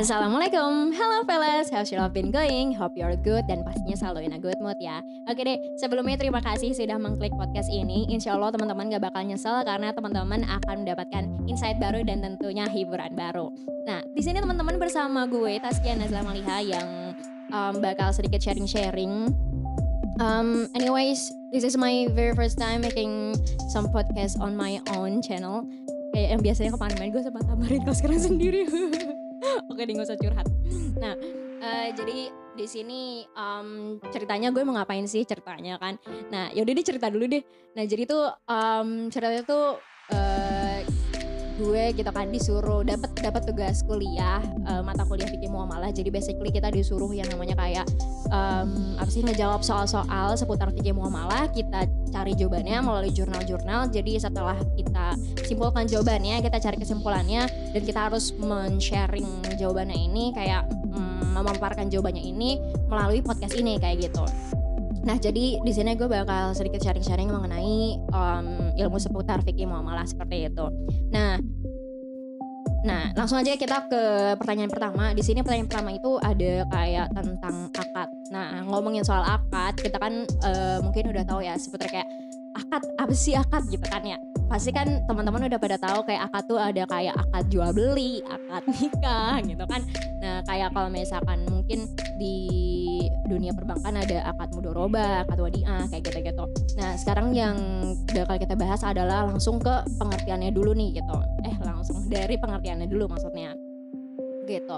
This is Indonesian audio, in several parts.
Assalamualaikum, hello fellas, how's your life been going? Hope you're good dan pastinya selalu in a good mood ya Oke deh, sebelumnya terima kasih sudah mengklik podcast ini Insya Allah teman-teman gak bakal nyesel karena teman-teman akan mendapatkan insight baru dan tentunya hiburan baru Nah, di sini teman-teman bersama gue, Taskia Nazla Maliha yang um, bakal sedikit sharing-sharing Um, anyways, this is my very first time making some podcast on my own channel. Kayak yang biasanya ke mana-mana gue sempat tambahin kalau sekarang sendiri. Oke, gak usah curhat. Nah, uh, jadi di sini um, ceritanya gue mau ngapain sih ceritanya kan. Nah, yaudah deh cerita dulu deh. Nah, jadi tuh um, ceritanya tuh uh, gue gitu kan disuruh dapat dapat tugas kuliah uh, mata kuliah fikih muamalah. Jadi basically kita disuruh yang namanya kayak um, apa sih ngejawab soal-soal seputar fikih muamalah. Kita cari jawabannya melalui jurnal-jurnal. Jadi setelah kita simpulkan jawabannya kita cari kesimpulannya dan kita harus men-sharing jawabannya ini kayak um, memaparkan jawabannya ini melalui podcast ini kayak gitu. Nah, jadi di sini gue bakal sedikit sharing-sharing mengenai um, ilmu seputar fikih muamalah seperti itu. Nah, Nah, langsung aja kita ke pertanyaan pertama. Di sini pertanyaan pertama itu ada kayak tentang akad. Nah, ngomongin soal akad, kita kan uh, mungkin udah tahu ya seperti kayak akad apa sih akad gitu kan ya pasti kan teman-teman udah pada tahu kayak akad tuh ada kayak akad jual beli akad nikah gitu kan nah kayak kalau misalkan mungkin di dunia perbankan ada akad mudoroba akad wadiah kayak gitu gitu nah sekarang yang bakal kita bahas adalah langsung ke pengertiannya dulu nih gitu. Eh langsung dari pengertiannya dulu maksudnya. Gitu.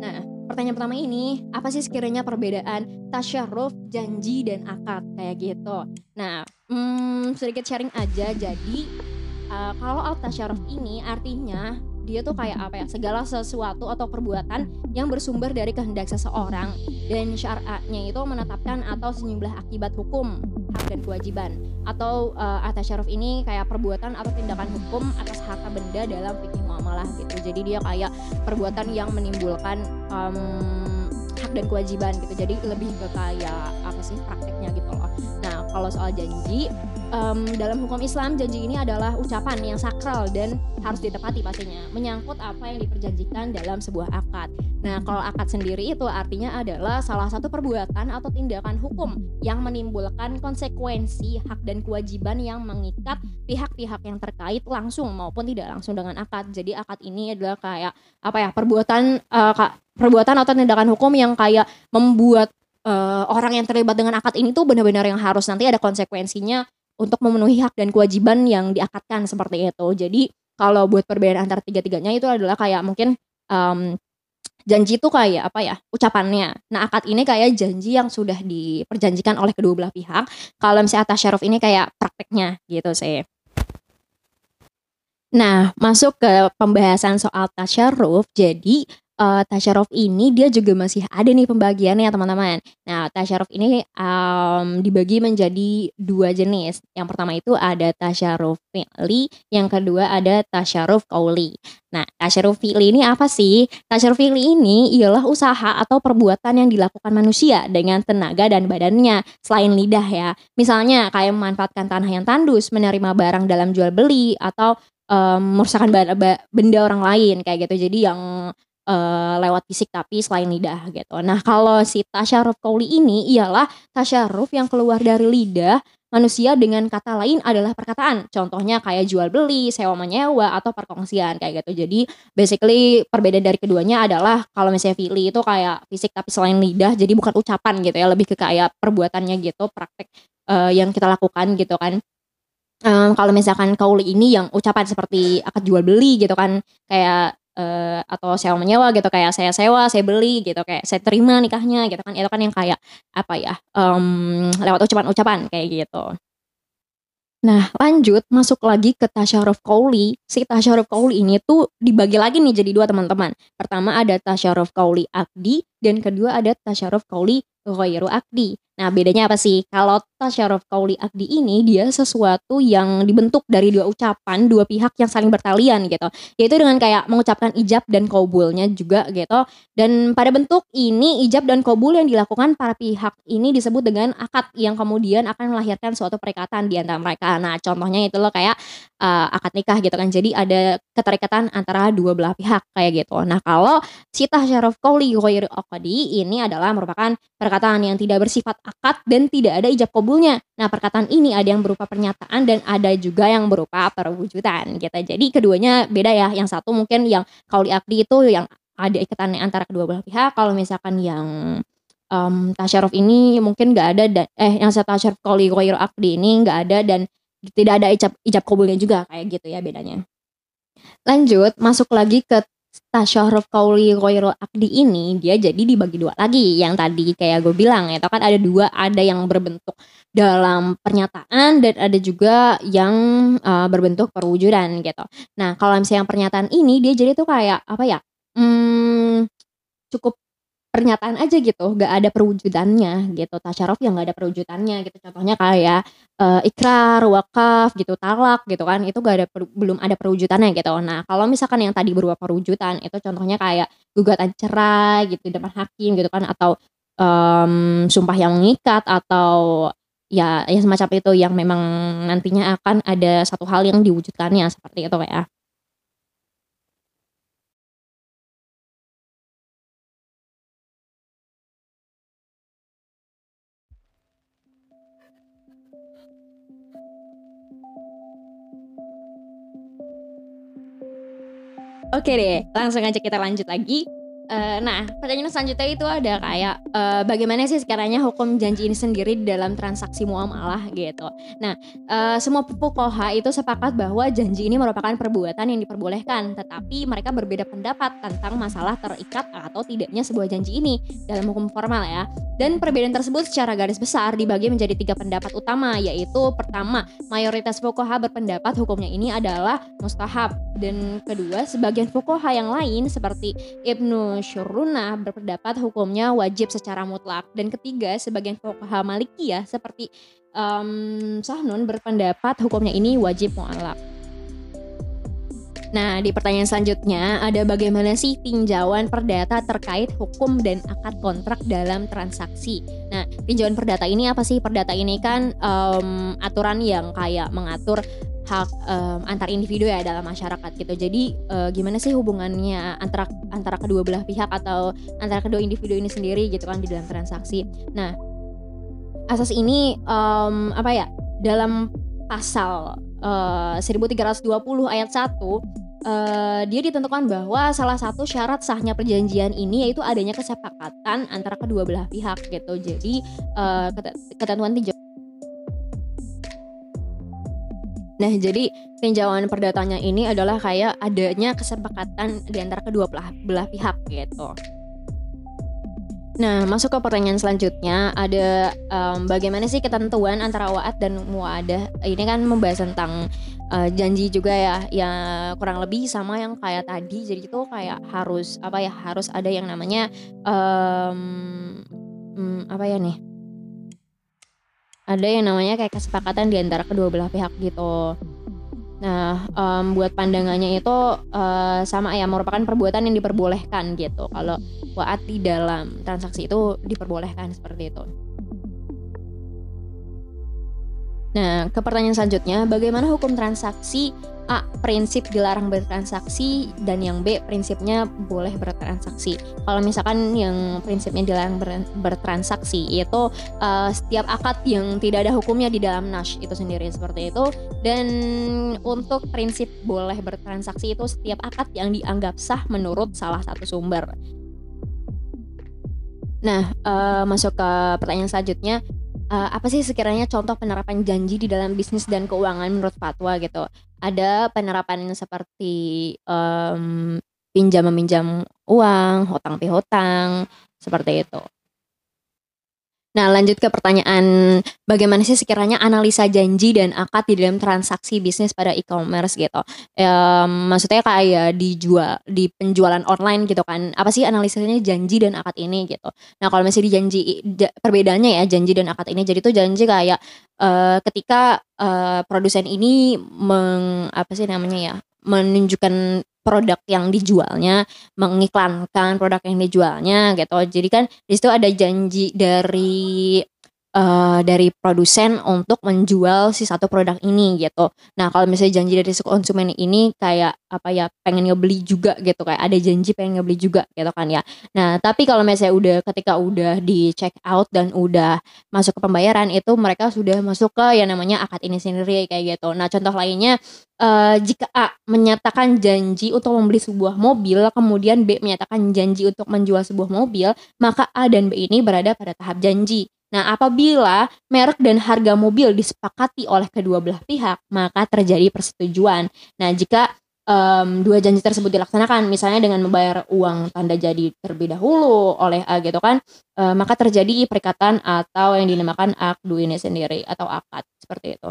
Nah pertanyaan pertama ini, apa sih sekiranya perbedaan tasyaruf, janji, dan akad? Kayak gitu? Nah, hmm, sedikit sharing aja. Jadi uh, kalau al tasyaruf ini artinya dia tuh kayak apa ya segala sesuatu atau perbuatan yang bersumber dari kehendak seseorang. Dan syara'nya itu menetapkan atau sejumlah akibat hukum hak dan kewajiban. Atau uh, atasyaruf ini kayak perbuatan atau tindakan hukum atas harta benda dalam fikih muamalah gitu. Jadi dia kayak perbuatan yang menimbulkan um, hak dan kewajiban gitu. Jadi lebih ke kayak apa sih prakteknya gitu loh. Nah kalau soal janji um, dalam hukum Islam janji ini adalah ucapan yang sakral dan harus ditepati pastinya menyangkut apa yang diperjanjikan dalam sebuah akad. Nah, kalau akad sendiri itu artinya adalah salah satu perbuatan atau tindakan hukum yang menimbulkan konsekuensi hak dan kewajiban yang mengikat pihak-pihak yang terkait langsung maupun tidak langsung dengan akad. Jadi akad ini adalah kayak apa ya perbuatan uh, perbuatan atau tindakan hukum yang kayak membuat uh, orang yang terlibat dengan akad ini tuh benar-benar yang harus nanti ada konsekuensinya untuk memenuhi hak dan kewajiban yang diakatkan seperti itu. Jadi kalau buat perbedaan antara tiga-tiganya itu adalah kayak mungkin um, janji itu kayak apa ya ucapannya. Nah akad ini kayak janji yang sudah diperjanjikan oleh kedua belah pihak. Kalau misalnya atas syaruf ini kayak prakteknya gitu sih. Nah masuk ke pembahasan soal tasyaruf. Jadi uh, tasyaruf ini dia juga masih ada nih pembagiannya teman-teman. Nah, tasyaruf ini um, dibagi menjadi dua jenis. Yang pertama itu ada tasyaruf fi'li, yang kedua ada tasyaruf kauli. Nah, tasyaruf fi'li ini apa sih? Tasyaruf fi'li ini ialah usaha atau perbuatan yang dilakukan manusia dengan tenaga dan badannya selain lidah ya. Misalnya kayak memanfaatkan tanah yang tandus, menerima barang dalam jual beli atau um, merusakan benda orang lain kayak gitu. Jadi yang uh, lewat fisik tapi selain lidah gitu. Nah kalau si tasyaruf kauli ini ialah tasyaruf yang keluar dari lidah manusia dengan kata lain adalah perkataan. Contohnya kayak jual beli, sewa menyewa atau perkongsian kayak gitu. Jadi basically perbedaan dari keduanya adalah kalau misalnya fili itu kayak fisik tapi selain lidah jadi bukan ucapan gitu ya, lebih ke kayak perbuatannya gitu, praktek uh, yang kita lakukan gitu kan. Um, kalau misalkan kauli ini yang ucapan seperti akad jual beli gitu kan kayak uh, atau sewa menyewa gitu kayak saya sewa saya beli gitu kayak saya terima nikahnya gitu kan. Itu kan yang kayak apa ya um, lewat ucapan-ucapan kayak gitu. Nah lanjut masuk lagi ke tasyaruf kauli Si tasyaruf kauli ini tuh dibagi lagi nih jadi dua teman-teman. Pertama ada tasyaruf kauli akdi dan kedua ada tasyaruf qauli ghairu akdi. Nah, bedanya apa sih? Kalau tasyaruf qauli akdi ini dia sesuatu yang dibentuk dari dua ucapan dua pihak yang saling bertalian gitu. Yaitu dengan kayak mengucapkan ijab dan kabulnya juga gitu. Dan pada bentuk ini ijab dan kabul yang dilakukan para pihak ini disebut dengan akad yang kemudian akan melahirkan suatu perikatan di antara mereka. Nah, contohnya itu loh kayak uh, akad nikah gitu kan. Jadi ada keterikatan antara dua belah pihak kayak gitu. Nah, kalau si tasyaruf qauli ghairu akdi ini adalah merupakan perkataan yang tidak bersifat akad dan tidak ada ijab kabulnya. Nah, perkataan ini ada yang berupa pernyataan dan ada juga yang berupa perwujudan gitu. Jadi keduanya beda ya. Yang satu mungkin yang kauli akdi itu yang ada ikatannya antara kedua belah pihak. Kalau misalkan yang um, tasyaruf ini mungkin nggak ada dan eh yang saya tasyaruf kauli ghairu akdi ini nggak ada dan tidak ada ijab ijab kabulnya juga kayak gitu ya bedanya. Lanjut masuk lagi ke tasyaruf kauli ghairul akdi ini dia jadi dibagi dua lagi yang tadi kayak gue bilang ya, kan ada dua ada yang berbentuk dalam pernyataan dan ada juga yang uh, berbentuk perwujudan gitu. Nah kalau misalnya yang pernyataan ini dia jadi tuh kayak apa ya? Hmm, cukup pernyataan aja gitu, gak ada perwujudannya gitu. Tasyaruf yang gak ada perwujudannya gitu. Contohnya kayak uh, ikrar, wakaf gitu, talak gitu kan. Itu gak ada per, belum ada perwujudannya gitu. Nah, kalau misalkan yang tadi berupa perwujudan itu contohnya kayak gugatan cerai gitu depan hakim gitu kan atau um, sumpah yang mengikat atau ya ya semacam itu yang memang nantinya akan ada satu hal yang diwujudkannya seperti itu ya. Oke deh, langsung aja kita lanjut lagi. Uh, nah, pertanyaan selanjutnya itu ada kayak uh, bagaimana sih sekarangnya hukum janji ini sendiri dalam transaksi muamalah gitu. Nah, uh, semua fuqaha itu sepakat bahwa janji ini merupakan perbuatan yang diperbolehkan, tetapi mereka berbeda pendapat tentang masalah terikat atau tidaknya sebuah janji ini dalam hukum formal ya. Dan perbedaan tersebut secara garis besar dibagi menjadi tiga pendapat utama, yaitu pertama, mayoritas fuqaha berpendapat hukumnya ini adalah mustahab dan kedua, sebagian fuqaha yang lain seperti Ibnu Syuruna berpendapat hukumnya wajib secara mutlak dan ketiga sebagian fuqaha Malikiyah seperti um, Sahnun berpendapat hukumnya ini wajib mu'alaf. Nah, di pertanyaan selanjutnya ada bagaimana sih tinjauan perdata terkait hukum dan akad kontrak dalam transaksi. Nah, tinjauan perdata ini apa sih? Perdata ini kan um, aturan yang kayak mengatur hak um, antar individu ya dalam masyarakat gitu. Jadi uh, gimana sih hubungannya antara antara kedua belah pihak atau antara kedua individu ini sendiri gitu kan di dalam transaksi. Nah, asas ini um, apa ya? Dalam pasal uh, 1320 ayat 1 Uh, dia ditentukan bahwa salah satu syarat sahnya perjanjian ini yaitu adanya kesepakatan antara kedua belah pihak gitu. Jadi uh, ketentuan tinjauan Nah, jadi tinjauan perdatanya ini adalah kayak adanya kesepakatan di antara kedua belah, belah pihak gitu. Nah, masuk ke pertanyaan selanjutnya ada um, bagaimana sih ketentuan antara waat dan muadah? Ini kan membahas tentang uh, janji juga ya, ya kurang lebih sama yang kayak tadi. Jadi itu kayak harus apa ya? Harus ada yang namanya um, um, apa ya nih? Ada yang namanya kayak kesepakatan di antara kedua belah pihak gitu. Nah, um, buat pandangannya itu uh, sama ya merupakan perbuatan yang diperbolehkan gitu. Kalau waat di dalam transaksi itu diperbolehkan seperti itu. Nah, ke pertanyaan selanjutnya, bagaimana hukum transaksi A. Prinsip dilarang bertransaksi dan yang B. Prinsipnya boleh bertransaksi. Kalau misalkan yang prinsipnya dilarang ber, bertransaksi itu uh, setiap akad yang tidak ada hukumnya di dalam nash itu sendiri seperti itu. Dan untuk prinsip boleh bertransaksi itu setiap akad yang dianggap sah menurut salah satu sumber. Nah, uh, masuk ke pertanyaan selanjutnya, uh, apa sih sekiranya contoh penerapan janji di dalam bisnis dan keuangan menurut fatwa gitu? Ada penerapan seperti um, pinjam meminjam uang, hutang pihutang, seperti itu. Nah, lanjut ke pertanyaan bagaimana sih sekiranya analisa janji dan akad di dalam transaksi bisnis pada e-commerce gitu. Um, maksudnya kayak dijual di penjualan online gitu kan. Apa sih analisanya janji dan akad ini gitu. Nah, kalau di janji perbedaannya ya janji dan akad ini. Jadi tuh janji kayak uh, ketika uh, produsen ini meng apa sih namanya ya menunjukkan produk yang dijualnya, mengiklankan produk yang dijualnya gitu. Jadi kan di situ ada janji dari uh, dari produsen untuk menjual si satu produk ini gitu. Nah kalau misalnya janji dari si konsumen ini kayak apa ya pengen ngebeli juga gitu kayak ada janji pengen ngebeli juga gitu kan ya. Nah tapi kalau misalnya udah ketika udah di check out dan udah masuk ke pembayaran itu mereka sudah masuk ke yang namanya akad ini sendiri kayak gitu. Nah contoh lainnya uh, jika A menyatakan janji untuk membeli sebuah mobil kemudian B menyatakan janji untuk menjual sebuah mobil maka A dan B ini berada pada tahap janji. Nah, apabila merek dan harga mobil disepakati oleh kedua belah pihak, maka terjadi persetujuan. Nah, jika um, dua janji tersebut dilaksanakan, misalnya dengan membayar uang tanda jadi terlebih dahulu oleh A gitu kan, uh, maka terjadi perikatan atau yang dinamakan akdu ini sendiri atau akad seperti itu.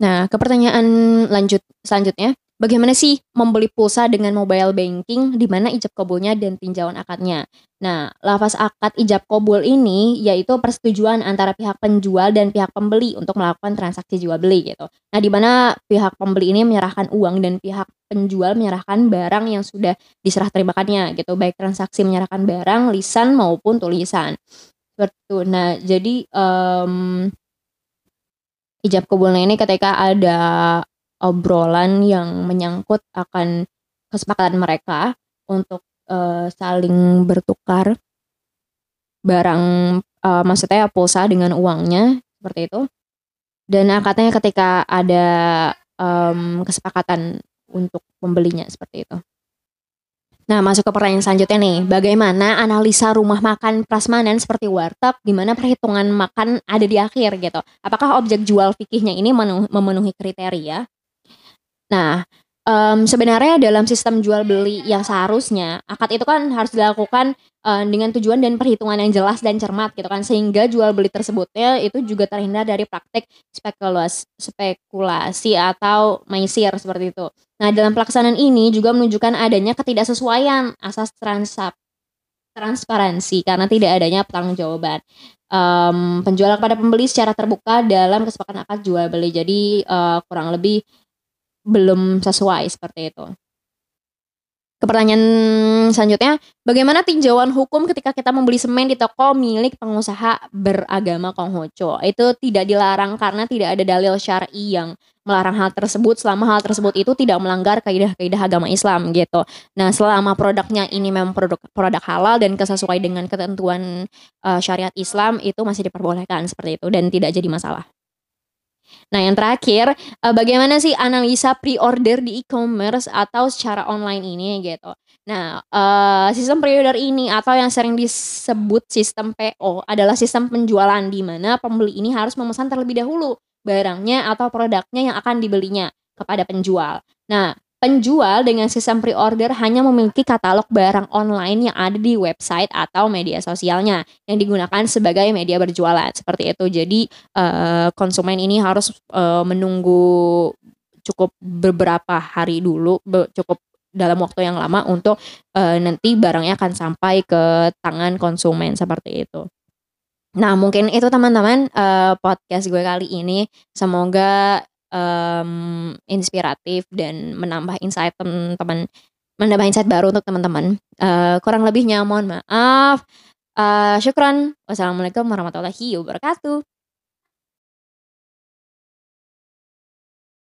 Nah, ke pertanyaan lanjut selanjutnya, bagaimana sih membeli pulsa dengan mobile banking di mana ijab kabulnya dan tinjauan akadnya. Nah, lafaz akad ijab kabul ini yaitu persetujuan antara pihak penjual dan pihak pembeli untuk melakukan transaksi jual beli gitu. Nah, di mana pihak pembeli ini menyerahkan uang dan pihak penjual menyerahkan barang yang sudah diserah terimakannya gitu, baik transaksi menyerahkan barang, lisan maupun tulisan. Seperti. Nah, jadi um, ijab kabulnya ini ketika ada obrolan yang menyangkut akan kesepakatan mereka untuk uh, saling bertukar barang uh, maksudnya pulsa dengan uangnya seperti itu dan akadnya ketika ada um, kesepakatan untuk pembelinya seperti itu. Nah, masuk ke pertanyaan selanjutnya nih. Bagaimana analisa rumah makan prasmanan seperti warteg di mana perhitungan makan ada di akhir gitu. Apakah objek jual fikihnya ini memenuhi kriteria? Nah, um, sebenarnya dalam sistem jual beli yang seharusnya akad itu kan harus dilakukan uh, dengan tujuan dan perhitungan yang jelas dan cermat gitu kan sehingga jual beli tersebutnya itu juga terhindar dari praktek spekulasi spekulasi atau maisir seperti itu. Nah, dalam pelaksanaan ini juga menunjukkan adanya ketidaksesuaian asas transap transparansi karena tidak adanya pertanggungjawaban um, penjual kepada pembeli secara terbuka dalam kesepakatan akad jual beli. Jadi uh, kurang lebih belum sesuai seperti itu. Ke pertanyaan selanjutnya, bagaimana tinjauan hukum ketika kita membeli semen di toko milik pengusaha beragama Konghucu? Itu tidak dilarang karena tidak ada dalil syar'i yang melarang hal tersebut selama hal tersebut itu tidak melanggar kaidah-kaidah agama Islam gitu. Nah, selama produknya ini memang produk produk halal dan sesuai dengan ketentuan uh, syariat Islam itu masih diperbolehkan seperti itu dan tidak jadi masalah. Nah, yang terakhir, uh, bagaimana sih analisa pre-order di e-commerce atau secara online ini gitu. Nah, uh, sistem pre-order ini atau yang sering disebut sistem PO adalah sistem penjualan di mana pembeli ini harus memesan terlebih dahulu barangnya atau produknya yang akan dibelinya kepada penjual. Nah, Penjual dengan sistem pre-order hanya memiliki katalog barang online yang ada di website atau media sosialnya yang digunakan sebagai media berjualan seperti itu. Jadi uh, konsumen ini harus uh, menunggu cukup beberapa hari dulu, cukup dalam waktu yang lama untuk uh, nanti barangnya akan sampai ke tangan konsumen seperti itu. Nah, mungkin itu teman-teman uh, podcast gue kali ini. Semoga um, inspiratif dan menambah insight teman-teman menambah insight baru untuk teman-teman. Uh, kurang lebihnya mohon maaf. Uh, syukran. Wassalamualaikum warahmatullahi wabarakatuh.